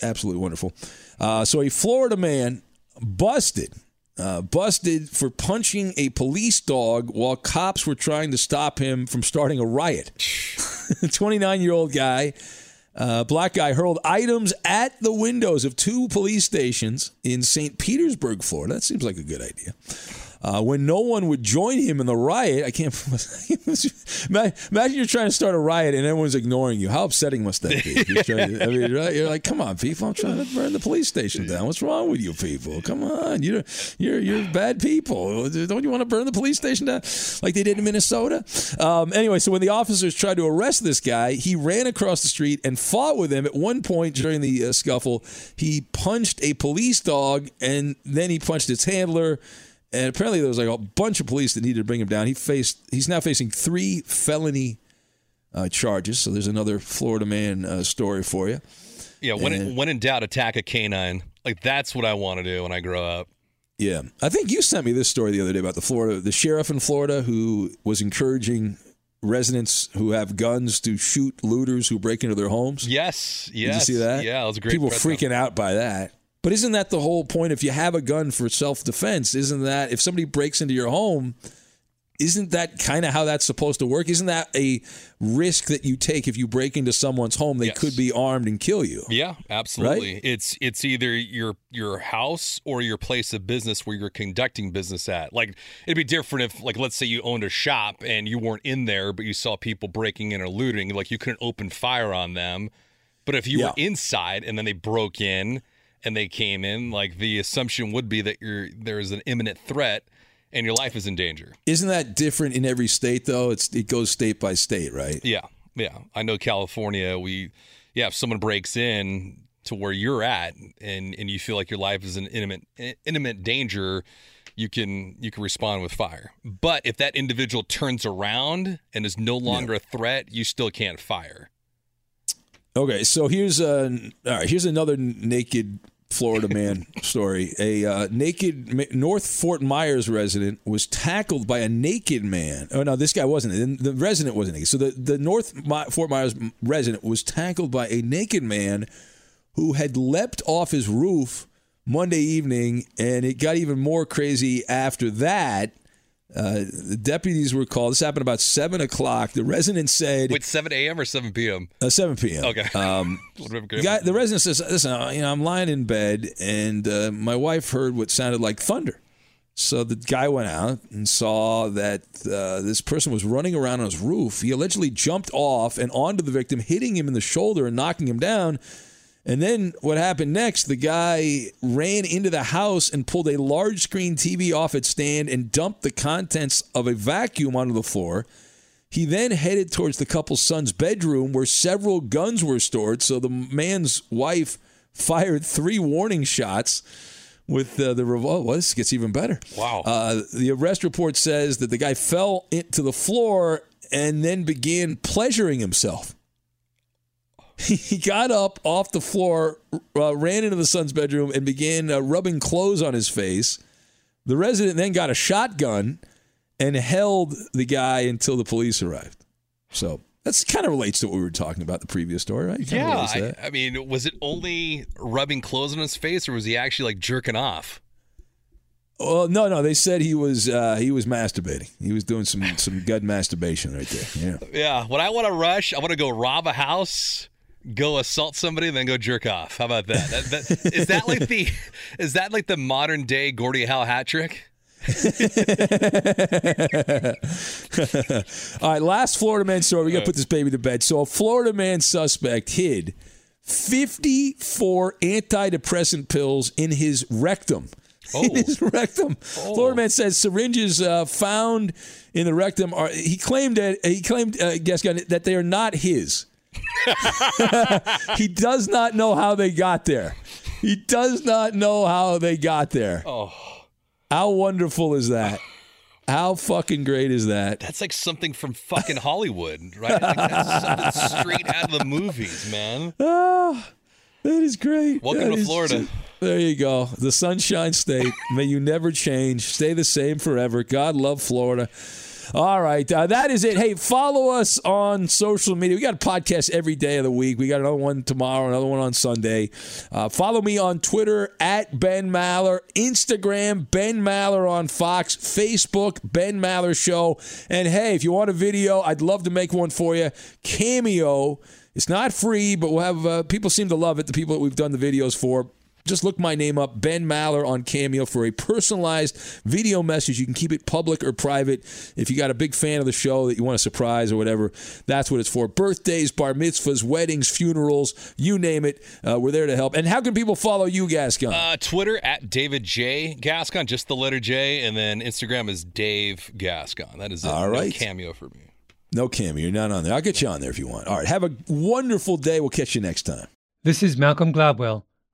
absolutely wonderful. Uh, so a Florida man busted uh, busted for punching a police dog while cops were trying to stop him from starting a riot. 29 year old guy. Uh, black guy hurled items at the windows of two police stations in St. Petersburg, Florida. That seems like a good idea. Uh, when no one would join him in the riot, I can't. imagine you're trying to start a riot and everyone's ignoring you. How upsetting must that be? You're, to, I mean, you're like, come on, people! I'm trying to burn the police station down. What's wrong with you people? Come on, you're you're you're bad people. Don't you want to burn the police station down like they did in Minnesota? Um, anyway, so when the officers tried to arrest this guy, he ran across the street and fought with them. At one point during the uh, scuffle, he punched a police dog and then he punched its handler. And apparently, there was like a bunch of police that needed to bring him down. He faced. He's now facing three felony uh, charges. So there's another Florida man uh, story for you. Yeah, when in, And- when in doubt, attack a canine. Like that's what I want to do when I grow up. Yeah, I think you sent me this story the other day about the Florida, the sheriff in Florida who was encouraging residents who have guns to shoot looters who break into their homes. Yes, Did you see that? Yeah, it was a great. People freaking out by that. But isn't that the whole point? If you have a gun for self defense, isn't that if somebody breaks into your home, isn't that kind of how that's supposed to work? Isn't that a risk that you take if you break into someone's home? They could be armed and kill you. Yeah, absolutely. It's it's either your your house or your place of business where you're conducting business at. Like it'd be different if like let's say you owned a shop and you weren't in there but you saw people breaking in or looting, like you couldn't open fire on them. But if you Yeah. were inside and then they broke in and they came in, like the assumption would be that you're there is an imminent threat and your life is in danger. Isn't that different in every state though? It's it goes state by state, right? Yeah, yeah. I know California. We, yeah, if someone breaks in to where you're at and and you feel like your life is in imminent imminent danger, you can you can respond with fire. But if that individual turns around and is no longer a threat, you still can't fire. Okay, so here's a all right. Here's another naked Florida man story. A uh, naked North Fort Myers resident was tackled by a naked man. Oh no, this guy wasn't. The resident wasn't naked. So the the North My- Fort Myers resident was tackled by a naked man who had leapt off his roof Monday evening, and it got even more crazy after that. Uh, the deputies were called. This happened about seven o'clock. The resident said, Wait, 7 a.m. or 7 p.m.? uh, 7 p.m. Okay. Um, the, guy, the resident says, "Listen, uh, you know, I'm lying in bed, and uh, my wife heard what sounded like thunder." So the guy went out and saw that uh, this person was running around on his roof. He allegedly jumped off and onto the victim, hitting him in the shoulder and knocking him down. And then what happened next? The guy ran into the house and pulled a large screen TV off its stand and dumped the contents of a vacuum onto the floor. He then headed towards the couple's son's bedroom where several guns were stored. So the man's wife fired three warning shots with uh, the revolver. Well, this gets even better. Wow. Uh, the arrest report says that the guy fell into the floor and then began pleasuring himself. He got up off the floor, uh, ran into the son's bedroom, and began uh, rubbing clothes on his face. The resident then got a shotgun and held the guy until the police arrived. So that's kind of relates to what we were talking about the previous story, right? Yeah, relates to that. I, I mean, was it only rubbing clothes on his face, or was he actually like jerking off? Well, no, no. They said he was uh, he was masturbating. He was doing some some good masturbation right there. Yeah. Yeah. When I want to rush, I want to go rob a house, go assault somebody, and then go jerk off. How about that? that, that is that like the is that like the modern day Gordie Howe hat trick? All right, last Florida man story. We got to put this baby to bed. So, a Florida man suspect hid 54 antidepressant pills in his rectum. In his rectum. Florida man says syringes uh, found in the rectum are. He claimed that he claimed, uh, guess that they are not his. he does not know how they got there. He does not know how they got there. Oh, How wonderful is that? How fucking great is that? that's like something from fucking Hollywood, right? Like that's something straight out of the movies, man. Oh, that is great. Welcome That to Florida. ju- there you go. The Sunshine State. May you never change. Stay the same forever. God love Florida. All right, uh, that is it. Hey, follow us on social media. We got a podcast every day of the week. We got another one tomorrow, another one on Sunday. Uh, follow me on Twitter at Ben Maller, Instagram Ben Maller on Fox, Facebook Ben Maller Show. And hey, if you want a video, I'd love to make one for you. Cameo. It's not free, but we'll have uh, people seem to love it. The people that we've done the videos for. Just look my name up, Ben Maller on Cameo for a personalized video message. You can keep it public or private. If you got a big fan of the show that you want to surprise or whatever, that's what it's for. Birthdays, bar mitzvahs, weddings, funerals, you name it. Uh, we're there to help. And how can people follow you, Gascon? Uh, Twitter at David J Gascon, just the letter J, and then Instagram is Dave Gascon. That is it. All No cameo for me. no Cameo, you're not on there. I'll get you on there if you want. All right, have a wonderful day. We'll catch you next time. This is Malcolm Gladwell